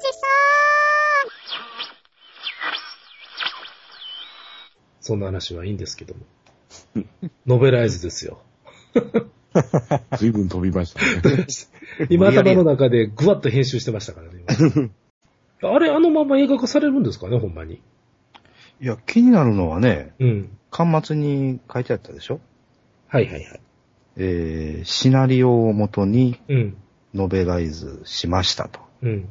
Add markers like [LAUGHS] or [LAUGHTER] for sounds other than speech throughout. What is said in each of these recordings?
さそんな話はいいんですけども。ノベライズですよ。随分飛びましたね。[LAUGHS] 今頭の中でぐわっと編集してましたからね。今 [LAUGHS] あれ、あのまま映画化されるんですかね、ほんまに。いや、気になるのはね、うん。端末に書いてあったでしょ？はいはいはい。えー、シナリオをもとにうん。ノベライズしましたと。うん。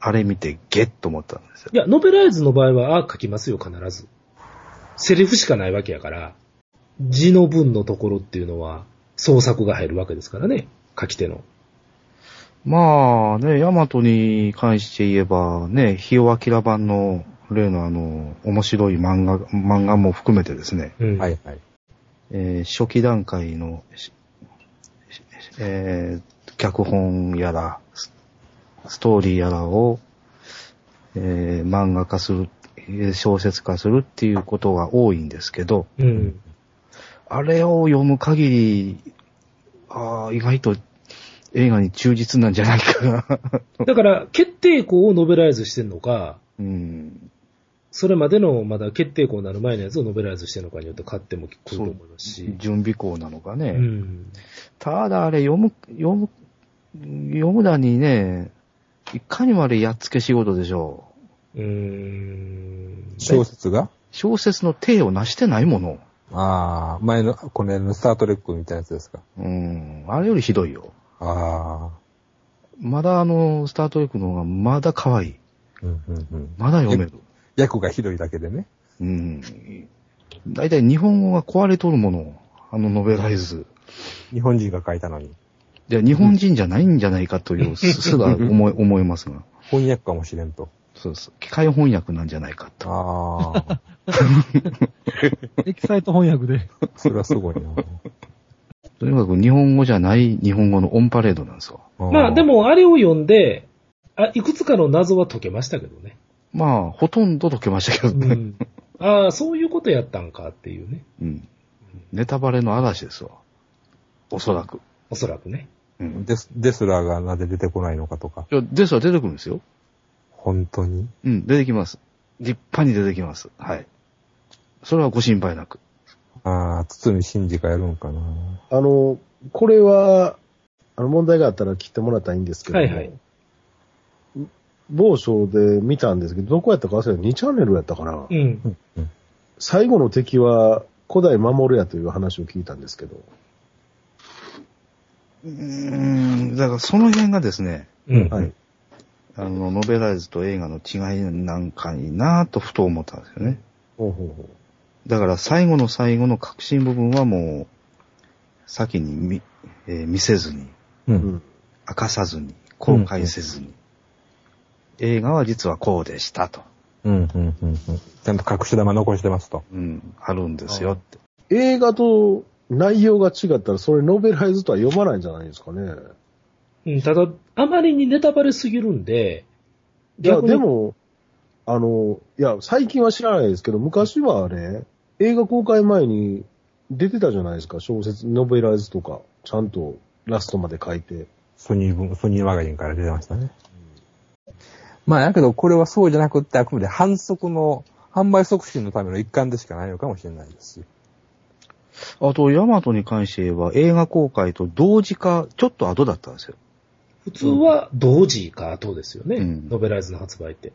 あれ見てゲッと思ったんですよい。や、ノベライズの場合は、あ書きますよ、必ず。セリフしかないわけやから、字の文のところっていうのは、創作が入るわけですからね、書き手の。まあね、ヤマトに関して言えばね、ヒヨアキラ版の例のあの、面白い漫画、漫画も含めてですね、うん。はいはい。えー初期段階の、しえー脚本やら、スストーリーやらを、えー漫画化する、えー小説化するっていうことが多いんですけど、うん。あれを読む限り、ああ、意外と映画に忠実なんじゃないかな。[LAUGHS] だから、決定校をノベライズしてんのか、うん。それまでのまだ決定校になる前のやつをノベライズしてるのかによって買っても来ると思いますし。準備校なのかね。うん。ただあれ読む、読む、読むだにね、いかにもあれやっつけ仕事でしょうーん。小説が？う。小説の体を成してないもの。ああ、前の、この間のスタートレックみたいなやつですか？うん。あれよりひどいよ。ああ。まだあの、スタートレックの方がまだ可愛い。うんうんうん。まだ読める。役がひどいだけでね。うん。だいたい日本語が壊れとるもの。あのノベライズ。日本人が書いたのに。で、日本人じゃないんじゃないかという、すすら思い、思いますが。翻訳かもしれんと。そうです。機械翻訳なんじゃないかと。ああ。[LAUGHS] エキサイト翻訳で。それはすごいな。とにかく日本語じゃない日本語のオンパレードなんですよ。まあで、も、あれを読んで、あ、いくつかの謎は解けましたけどね。まあ、ほとんど解けましたけどね。うん。ああ、そういうことやったんかっていうね。うん。ネタバレの嵐ですわ。おそらく。おそらくね。うん。デス、デスラーがなぜ出てこないのかとか。いや、ですは出てくるんですよ。本当に？うん、出てきます。立派に出てきます。はい。それはご心配なく。ああ、堤真治がやるんかな。あの、これは、あの、問題があったら切ってもらったらいいんですけども、はいはい某所で見たんですけど、どこやったか忘れた2チャンネルやったかな。うん。最後の敵は古代守やという話を聞いたんですけど。うーん、だからその辺がですね、うん。はい。あの、ノベライズと映画の違いなんかになぁとふと思ったんですよね。ほうほうほだから最後の最後の核心部分はもう、先に見,、えー見せずに、う。う。うんん。明かさずに、公開せずに、映画は実はこうでしたと。うん、うん、うん。うんちゃんと隠し玉残してますと。うん、あるんですよって。映画と内容が違ったら、それノベライズとは読まないんじゃないですかね。うん、ただ、あまりにネタバレすぎるんで、いや、でも、あの、いや、最近は知らないですけど、昔はあれ、映画公開前に出てたじゃないですか、小説、ノベライズとか、ちゃんとラストまで書いて。ソニー分、ソニーマガジンから出てましたね。まあ、やけど、これはそうじゃなくって、あくまで反則の、販売促進のための一環でしかないのかもしれないですし。あと、ヤマトに関して言えば映画公開と同時か、ちょっと後だったんですよ。普通は同時か後ですよね。うんノベライズの発売って。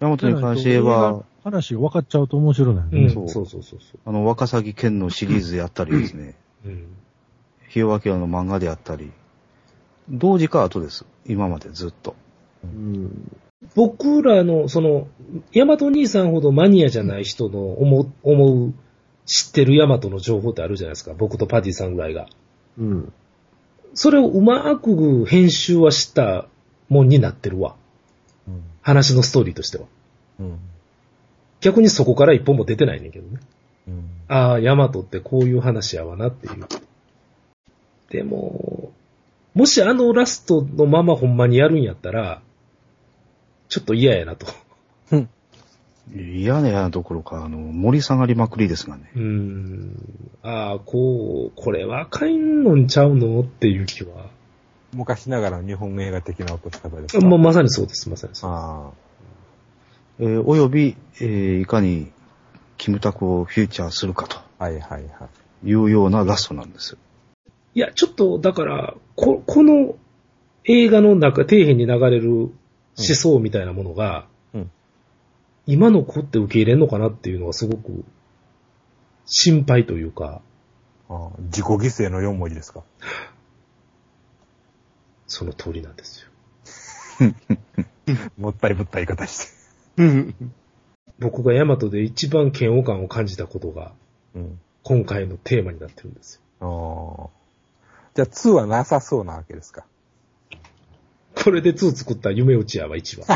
ヤマトに関して言えば、話が分かっちゃうと面白いね。うん。そうそうそうそうそあの、若崎剣のシリーズやったりですね、う。うん。ヒヨワキラの漫画であったり、同時か後です。今までずっと。うん。僕らの、その、ヤマト兄さんほどマニアじゃない人の思う、思う、知ってるヤマトの情報ってあるじゃないですか。僕とパディさんぐらいが。うん。それをうまく編集はしたもんになってるわ。うん。話のストーリーとしては。うん。逆にそこから一本も出てないねんけどね。うん。ああ、ヤマトってこういう話やわなっていう。でも、もしあのラストのままほんまにやるんやったら、ちょっと嫌やなと。嫌などころか、あの、盛り下がりまくりですがね。うーん。ああ、こう、これはあかんのんちゃうのっていう気は昔ながらの日本映画的な落とし方ですか？まあ、まさにそうです、まさにそう。あえーおよび、えーいかにキムタクをフューチャーするかとあ。はいはいはい。いうようなラストなんですよ。いや、ちょっと、だから、こ、この映画の中、底辺に流れる思想みたいなものが、うん今の子って受け入れんのかなっていうのがすごく心配というか、ああ自己犠牲の4文字ですか？[LAUGHS] その通りなんですよ。[LAUGHS] もったいぶった言い方して。[LAUGHS] 僕がヤマトで一番嫌悪感を感じたことが、うん。今回のテーマになってるんですよ。ああ。じゃあ2はなさそうなわけですか？これで2作った夢打ちやは一番。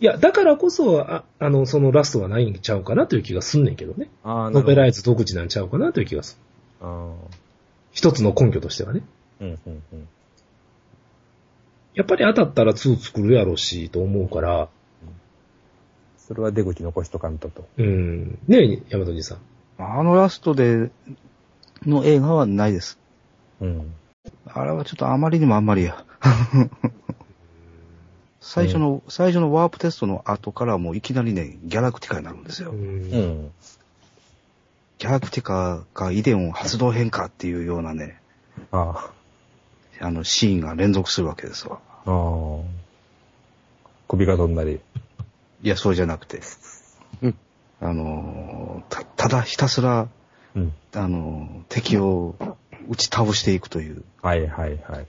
いや、だからこそ、ああの、そのラストはないんちゃうかなという気がすんねんけどね。ああ、ノベライイズ独自なんちゃうかなという気がする。あ一つの根拠としてはね。あ。うんうんうん。やっぱり当たったら2作るやろうし、と思うから、それは出口残しとかんとと。うん。ねえ、山戸兄さん。あのラストで、の映画はないです。うん。あれはちょっとあまりにもあんまりや。[LAUGHS] 最初の、最初のワープテストの後からもういきなりね、ギャラクティカになるんですよ。うんうん。ギャラクティカが遺伝を発動変化っていうようなね、ああのシーンが連続するわけですわ。あ。ああ。首が飛んだり。いや、そうじゃなくて。あのーた、ただひたすら、うん。あのー敵を打ち倒していくという。はいはいはい。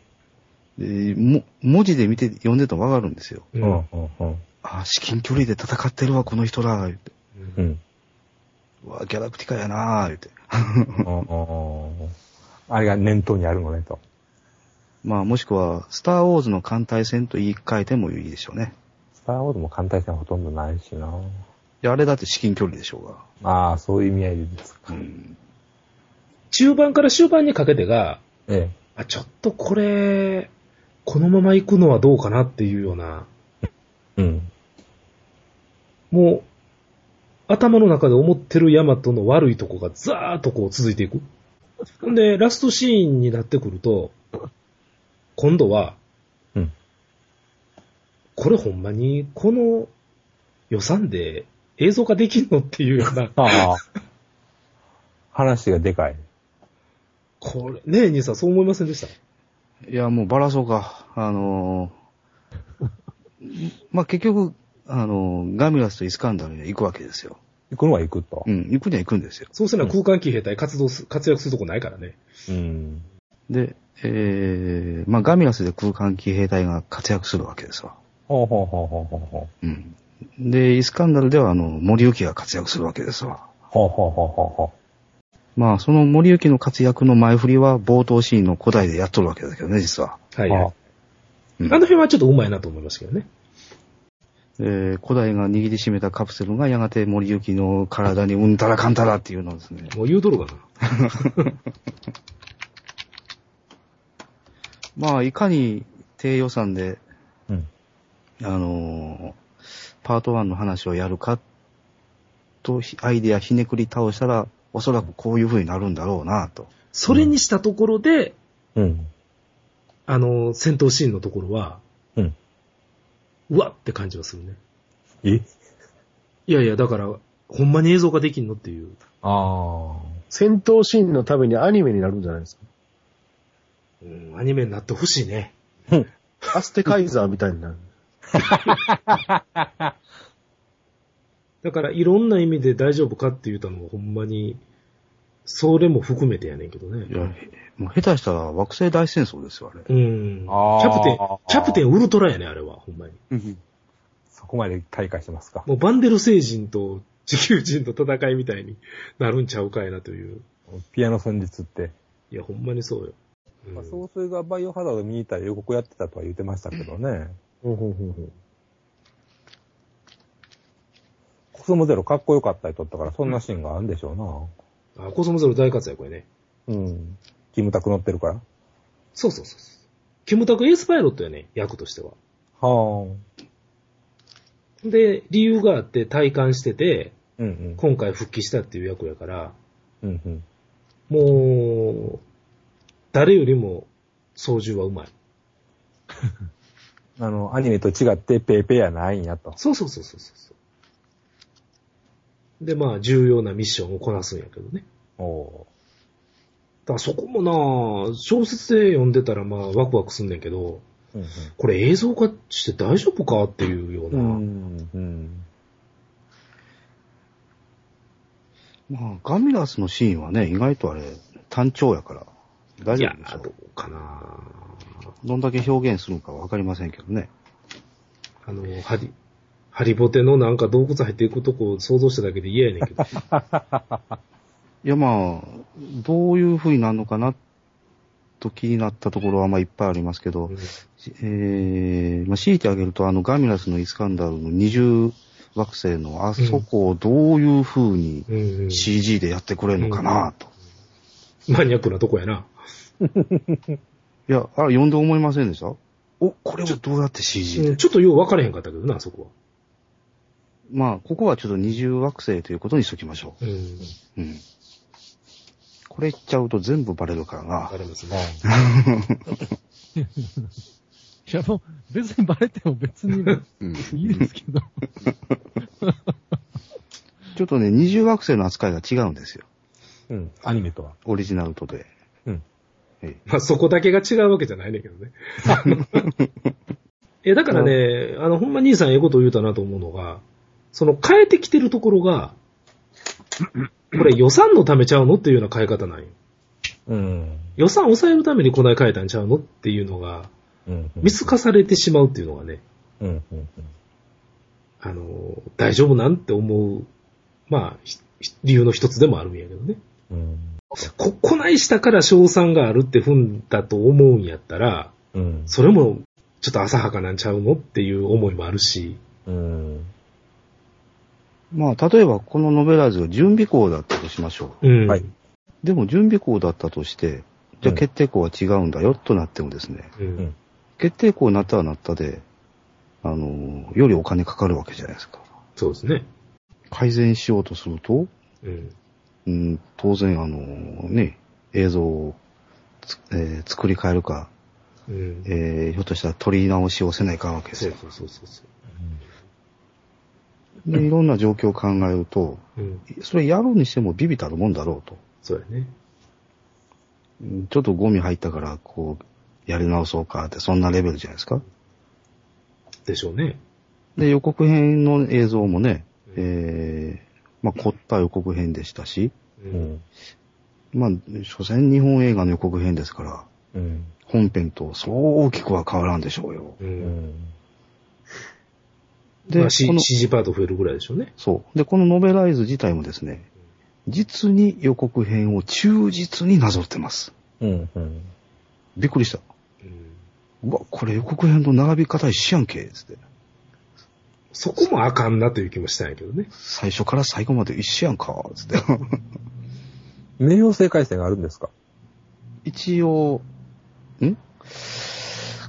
でも文字で見て、読んでてもわかるんですよ。ううんんうんうん。あ、至近距離で戦ってるわ、この人ら、言って。うん。うわ、ギャラクティカやな言って。うんうんあれが念頭にあるのねと。まあ、もしくは、スターウォーズの艦隊戦と言い換えてもいいでしょうね。スターウォーズも艦隊戦ほとんどないしな。いや、あれだって至近距離でしょうが。ああ、そういう意味合いですか。うん。中盤から終盤にかけてが、えあ、ちょっとこれ、このまま行くのはどうかなっていうような、え。うん。もう、頭の中で思ってるヤマトの悪いとこがザーッとこう続いていく。ほんで、ラストシーンになってくると、今度は、うんこれほんまに、この予算で映像化できんのっていうような、ああ。話がでかい。これ、ねえ、兄さんそう思いませんでした？いや、もうバラそうか。あのー [LAUGHS] まあ、結局、あのーガミラスとイスカンダルには行くわけですよ。行くのは行くとう。ん、行くには行くんですよ。そうすれば空間騎兵隊活動す、活躍するとこないからね。うん。で、えー、まあ、ガミラスで空間騎兵隊が活躍するわけですわ。ほうほうほうほうほうほう。うん。で、イスカンダルでは、あの、森行が活躍するわけですわ。ほうほうほうほうほまあ、その森行の活躍の前振りは冒頭シーンの古代でやっとるわけだけどね、実は。はい、はい。うんあの辺はちょっとうまいなと思いましたけどね。えー古代が握りしめたカプセルがやがて森行の体にうんたらかんたらっていうのをですね。もう言うとるかな。[LAUGHS] まあ、いかに低予算で、うんあのーパート1の話をやるかと、ひアイデアひねくり倒したら、おそらくこういう風になるんだろうなと。それにしたところで、う。うん。あの、戦闘シーンのところは、うん。うわって感じがするね。え？いやいや、だから、ほんまに映像化できんのっていう。あ戦闘シーンのためにアニメになるんじゃないですか？うん、アニメになってほしいね。アステカイザーみたいになる。[LAUGHS] だから、いろんな意味で大丈夫かって言ったのはほんまに、それも含めてやねんけどねい。や、へもう下手したら惑星大戦争ですよ、あれ。うん。キあーャプテン、キャプテンウルトラやね、あれは、ほんまに。あ。そこまで大化してますか。もうバンデル星人と地球人の戦いみたいになるんちゃうかいなという。ピアノ戦術って。いや、ほんまにそうよ。うんまあ、総帥がバイオハザード見に行ったら予告やってたとは言ってましたけどね。ほうほうほうほうコスモゼロかっこよかったりとったから、そんなシーンがあるんでしょあ、コスモゼロ大活躍やね。うな。うん。キムタク乗ってるから。そうそうそうそう。キムタクエースパイロットやね、役としては。はあ。で、理由があって体感してて、うんうん。今回復帰したっていう役やから、うんうん。もう、誰よりも操縦はうまい。[LAUGHS] あの、アニメと違ってペーペーやないんやと。そうそうそうそうそう。で、まあ、重要なミッションをこなすんやけどね。おだからそこもな小説で読んでたらまあ、ワクワクすんねんけど、うんこれ映像化して大丈夫かっていうよううな。ん。うん。まあ、ガミラスのシーンはね、意外とあれ、単調やから、大丈夫でし、ょどうかなどんだけ表現するのかわかりませんけどね。あの、ハリ、ハリボテのなんか洞窟入っていくとこ想像しただけで嫌やねんけど。[LAUGHS] いやまあ、どういう風になるのかな、と気になったところはまあいっぱいありますけど、えー、まあ強いてあげるとあのガミラスのイスカンダルの二重惑星のあそこをどういう風にうんうん CG でやってくれるのかなと。マニアックなとこやな。いや、あれ読んで思いませんでした？お、これをどうやって CG で？うんちょっとよう分からへんかったけどな、そこは。まあ、ここはちょっと二重惑星ということにしときましょうん。う。うん。これ言っちゃうと全部バレるからなあ。りますね。[LAUGHS] いや、もう、別にバレても別にうんいいですけど。ちょっとね、二重惑星の扱いが違うんですよ。うん。アニメとは。オリジナルとで。うん。えまあそこだけが違うわけじゃないねんけどね。[LAUGHS] [LAUGHS] え、だからね、あの、ほんま兄さんええこと言うたなと思うのが、その変えてきてるところが、これ予算のためちゃうのっていうような変え方なんよ。うん。予算抑えるためにこない変えたんちゃうのっていうのが、うん。見透かされてしまうっていうのがね、うん。うん。あの、大丈夫なんて思う、まあ、ひ理由の一つでもあるんやけどね。うん。こ、こないしたから賞賛があるって踏んだと思うんやったら、うん。それもちょっと浅はかなんちゃうのっていう思いもあるし、うん。まあ、例えばこのノベライズが準備校だったとしましょう。うん。はいでも準備校だったとして、じゃあ決定校は違うんだよとなってもですね、うん。決定校になったらなったで、あの、よりお金かかるわけじゃないですか。そうですね。改善しようとすると、うん。うん、当然あの、ね、映像をつ、えー作り変えるか、うん。えーひょっとしたら取り直しをせないかんわけですよ。そうそうそうそうそで、いろんな状況を考えると、う。うん。それやるにしてもビビたるもんだろうと。そうやね。うんちょっとゴミ入ったから、こう、やり直そうかって、そんなレベルじゃないですか。でしょうね。で、予告編の映像もね、えー、まあ、凝った予告編でしたし、う。うんん。まあ、所詮日本映画の予告編ですから、うん。本編とそう大きくは変わらんでしょうよ。う。うんん。で、まあ、C この、CG パート増えるぐらいでしょうね。そう。で、このノベライズ自体もですね、実に予告編を忠実になぞってます。うん。うん。びっくりした。うん。うわ、これ予告編と並び方一緒やんけ、つって。そこもあかんなという気もしたんやけどね。最初から最後まで一緒やんか、つって。冥王星回線があるんですか？一応、ん？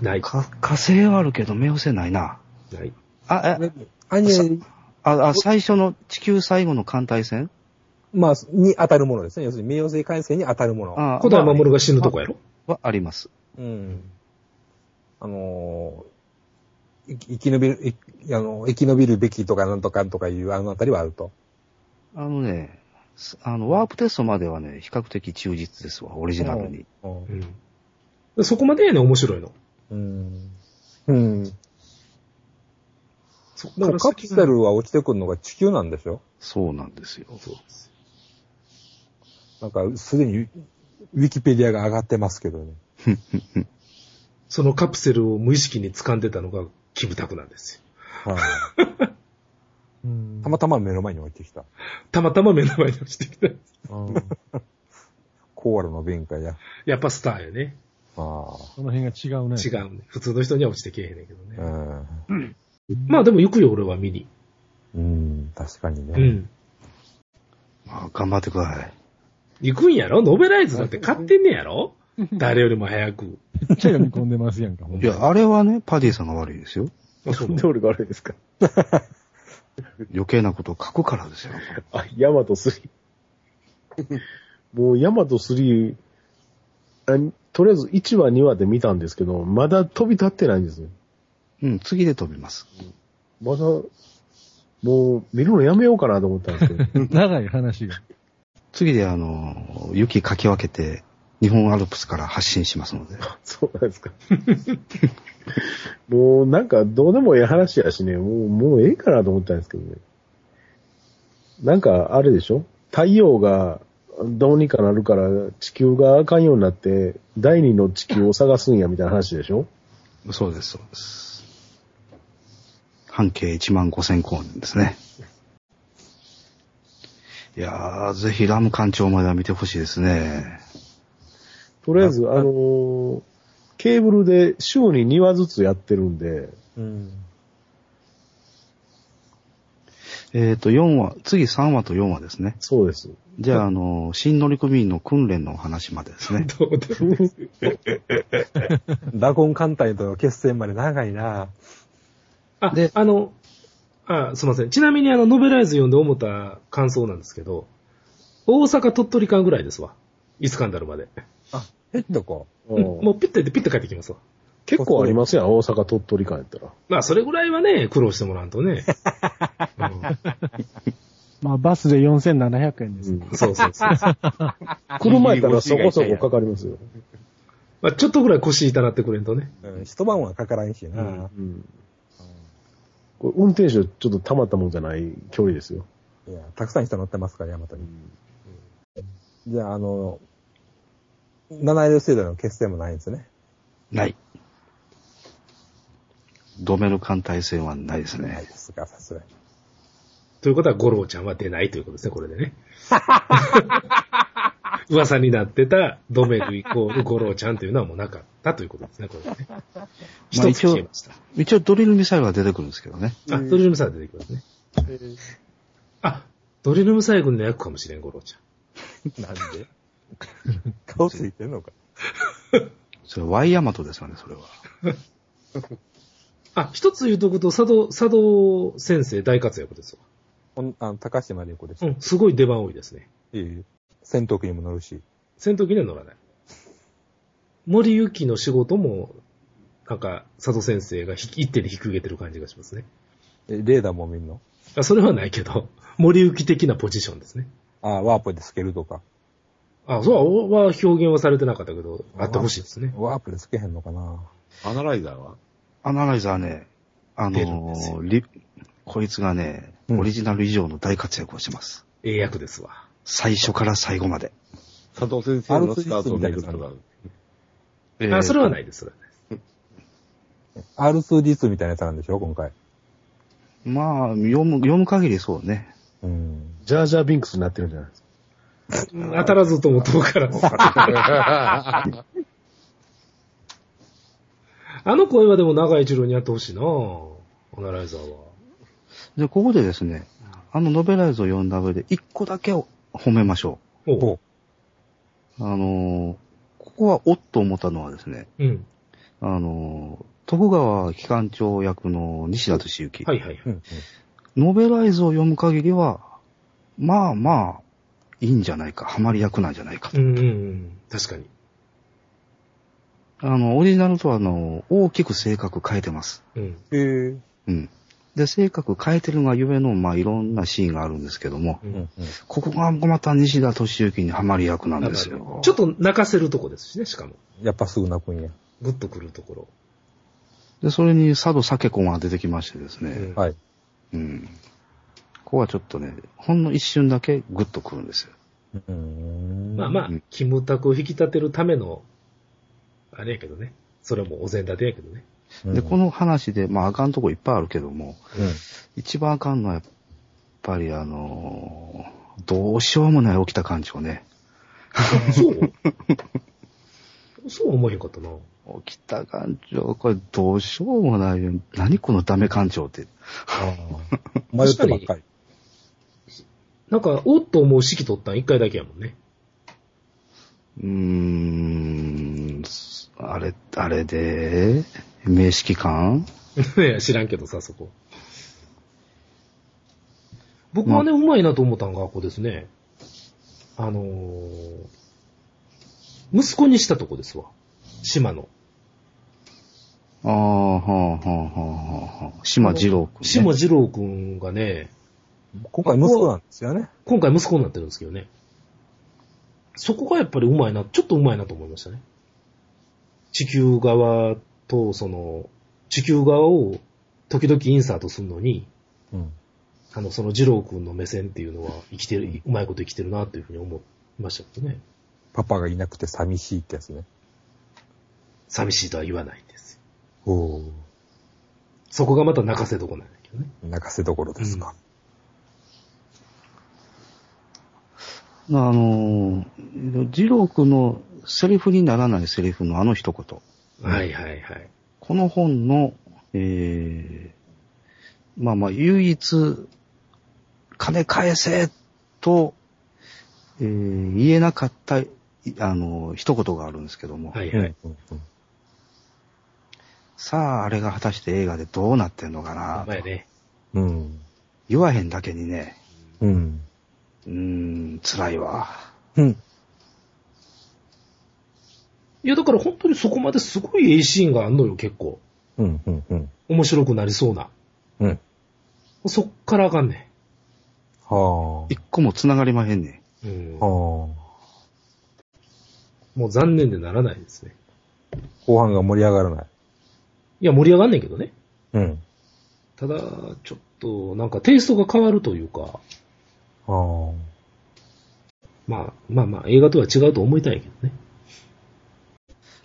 ない。か火星はあるけど、冥王星ないな。ない。あ、え、アニメ、あ、あ、最初の地球最後の艦隊戦？まあ、に当たるものですね。要するに冥王星回線に当たるもの。あ古代守が死ぬとこやろ？はあります。うん。あのー、い生き延びる、いあの、生き延びるべきとかなんとかとかいうあのあたりはあると。あのね、すあの、ワープテストまではね、比較的忠実ですわ、オリジナルに。うんうん。でそこまでやね、面白いの。うん。うん。そっでもカプセルは落ちてくるのが地球なんでしょそうなんですよ。そうです。なんか、すでにウィキペディアが上がってますけどね。[LAUGHS] そのカプセルを無意識に掴んでたのがキムタクなんですよ。はい。[LAUGHS] うんたまたま目の前に置いてきた。たまたま目の前に落ちてきた。うんコーラの弁解や。やっぱスターよね。あその辺が違うね。違うね。普通の人には落ちてけえへんねんけどあ。ね。うん。まあでも行くよ、俺は見に。うん、確かにね。うん。まあ、頑張ってください。行くんやろ？ノベライズだって買ってんねやろ？[LAUGHS] 誰よりも早く。めっちゃ読み込んでますやんか、ほんまいや、あれはね、パディさんが悪いですよ。あ、そうなんで俺が悪いですか？[LAUGHS] 余計なことを書くからですよ。あ、ヤマト3。[LAUGHS] もうヤマト3、あとりあえず1話、2話で見たんですけど、まだ飛び立ってないんですよ。うん、次で飛びます。まだ、もう見るのやめようかなと思ったんですけど。[LAUGHS] 長い話が。次であの、雪かき分けて、日本アルプスから発信しますので。そうなんですか。もうなんかどうでもいい話やしね、もう、もうええかなと思ったんですけどね。なんかあれでしょ？太陽がどうにかなるから地球があかんようになって第二の地球を探すんやみたいな話でしょ？そうです、そうです。半径1万5千光年ですね。いやー、ぜひラム艦長までは見てほしいですね。とりあえず、あのーケーブルで週に2話ずつやってるんで、うん。えっ、と、4話、次3話と4話ですね。そうです。じゃあ、あの、新乗組員の訓練の話までですね。[LAUGHS] どうでもいいダゴン艦隊との決戦まで長いなあ、であの、あ、すいません。ちなみにあの、ノベライズ読んで思った感想なんですけど、大阪鳥取間ぐらいですわ。イスカンダルまで。あ、ヘッドか。うん、もうピッて行ってピッて帰ってきますわ。結構ありますやん、大阪鳥取間やったら。まあ、それぐらいはね、苦労してもらわんとね。うんまあ、バスで4700円です。うんそうそうそう。車やったらそこそこかかりますよ。まあ、ちょっとぐらい腰痛なってくれんとね。うん、一晩はかからんしな、うんうん。これ運転手ちょっとたまったもんじゃない距離ですよ。いや、たくさん人乗ってますから、ヤマトに。じゃあ、あの、七色星団の決戦もないんですね。ない。ドメル艦隊戦はないですないね。ですか、さすがに。ということは、五郎ちゃんは出ないということですね、これでね。[LAUGHS] [LAUGHS] 噂になってたドメルイコール五郎ちゃんというのはもうなかったということですね、これでね。[LAUGHS] 一つ消えました。一応ドリルミサイルは出てくるんですけどね。あ、ドリルムサイル出てきますね。あ、ドリルムサイルの役かもしれん、五郎ちゃん。[LAUGHS] なんで？顔ついてんのか。それワイヤマトですよね、それは。あ、一つ言うとくと、佐渡、佐渡先生大活躍ですわ。あの、高島理子です。うん、すごい出番多いですね。いいえ戦闘機にも乗るし。戦闘機には乗らない。森行きの仕事も、なんか、佐渡先生がひ一手で引き受けてる感じがしますね。え、レーダーも見んの？あそれはないけど、森行き的なポジションですね。あワープでスケるとか。あ、そうは表現はされてなかったけど、あってほしいですね。ワープでつけへんのかなアナライザーは？アナライザーね、あのリ、こいつがね、うんオリジナル以上の大活躍をします。ええ役ですわ。最初から最後まで。佐藤先生のスカートをめくるとか。あ、それはないです、それはないです。?R2D2 みたいなやつなんでしょ？今回。まあ、読む、読む限りそうね。うん。ジャージャービンクスになってるんじゃないですか。うん当たらずとも遠からず。[LAUGHS] あの声はでも長井一郎にやってほしいなぁ。アナライザーは。で、ここでですね、あのノベライズを読んだ上で、一個だけを褒めましょおうほう。あのーここはおっと思ったのはですね、うん。あのー徳川機関長役の西田敏行。はいはいはい。うん。ノベライズを読む限りは、まあまあ、いいんじゃないか、ハマり役なんじゃないかと。うんうんうん。確かに。あの、オリジナルとは、あの、大きく性格変えてます。うん。へえ。うん。で、性格変えてるがゆえの、まあ、いろんなシーンがあるんですけども、ううんんうん。ここがまた西田敏行にハマり役なんですよ。ちょっと泣かせるとこですしね、しかも。やっぱすぐ泣くんや。グッとくるところ。で、それに佐渡酒子が出てきましてですね、うんはい。うん。ここはちょっとね、ほんの一瞬だけグッとくるんですよ。うーん。まあまあうん、キムタクを引き立てるための、あれやけどね。それもお膳立てやけどね。うんで、この話で、まああかんとこいっぱいあるけども、うん。一番あかんのはやっぱりあのーどうしようもない起きた感情ね。そう？[LAUGHS] そう思えへんかったな。起きた感情、これどうしようもないよ。何このダメ感情って。迷ってばっかり。なんか、おっと思う指揮取ったん？一回だけやもんね。うーん、あれ、あれで、名式感 [LAUGHS] いや、知らんけどさ、そこ。僕はね、うまいなと思ったんが、ここですね。あのー息子にしたとこですわ。島の。ああ、はあ、はあ、はあ、はあ。島二郎君、ね。島二郎くんがね、今回息子なんですよね。今回息子になってるんですけどね。そこがやっぱりうまいな、ちょっとうまいなと思いましたね。地球側と、その、地球側を時々インサートするのに、うん。あの、その二郎くんの目線っていうのは生きてる、うまいこと生きてるなっていうふうに思いましたけどね。パパがいなくて寂しいってやつね。寂しいとは言わないんです。おー。そこがまた泣かせどこなんだけどね。泣かせどころですか。あのー、二郎君のセリフにならないセリフのあの一言。はいはいはい。この本の、えー、まあまあ、唯一、金返せと、えー言えなかった、いあの、一言があるんですけども、はいはい。さあ、あれが果たして映画でどうなってんのかな、前ね。うん。言わへんだけにね、うん。うーん、辛いわ。うん。いやだから本当にそこまですごいええシーンがあんのよ、結構。うん。うん。うん。面白くなりそうな。うん。そっからあかんねは一個も繋がりまへんねん。ん。うんあ。。はあ。もう残念でならないですね。後半が盛り上がらない。いや、盛り上がんねんけどね。うん。ただ、ちょっと、なんかテイストが変わるというか、ああ。まあ、まあまあ、映画とは違うと思いたいけどね。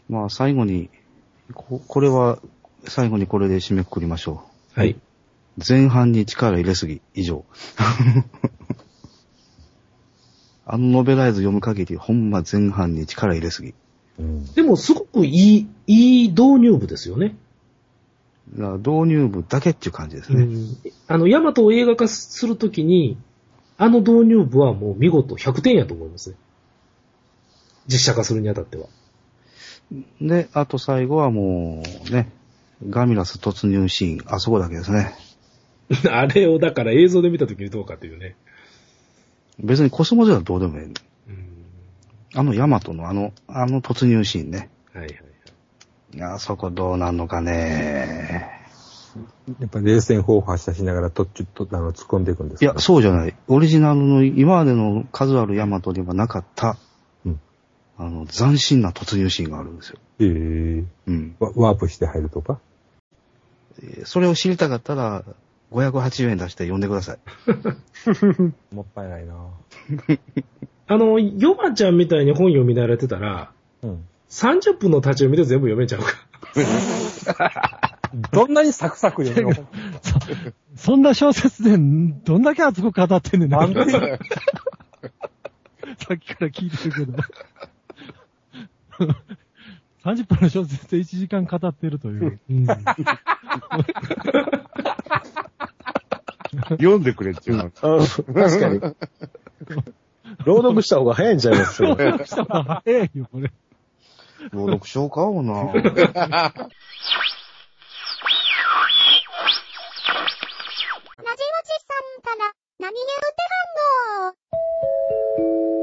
まあ、最後に、ここれは、最後にこれで締めくくりましょはい。う。前半に力入れすぎ、以上。[LAUGHS] あのノベライズ読む限り、ほんま前半に力入れすぎ。うん。でも、すごくいい、いい導入部ですよね。導入部だけっていう感じですね。うん。あの、ヤマトを映画化するときに、あの導入部はもう見事100点やと思いますね。実写化するにあたっては。で、あと最後はもう、ね、ガミラス突入シーン、あそこだけですね。[LAUGHS] あれをだから映像で見たときにどうかというね。別にコスモスはどうでもいい。うん。あのヤマトのあの、あの突入シーンね。はいはいはい。あそこどうなんのかね。やっぱ冷戦砲発射しながら途中と、あの、突っ込んでいくんですかいや、そうじゃない。オリジナルの今までの数あるヤマトにはなかった、うんあの、斬新な突入シーンがあるんですよ。ええうん。ワワープして入るとか？えーそれを知りたかったら、580円出して読んでください。[LAUGHS] もったいないな [LAUGHS] あの、ヨマちゃんみたいに本読み慣れてたら、うん。30分の立ち読みで全部読めちゃうか。[LAUGHS] どんなにサクサク読むの？そんな小説でどんだけ熱く語ってんねんな。なんで？さっきから聞いてるけど。[LAUGHS] 30分の小説で1時間語ってるという。うん、読んでくれっていうの。確かに。朗読した方が早いんじゃないです？[LAUGHS] 朗読した方が早いよ、これ。朗読しようか、もな。ラジオチさんから、何言うてはんの？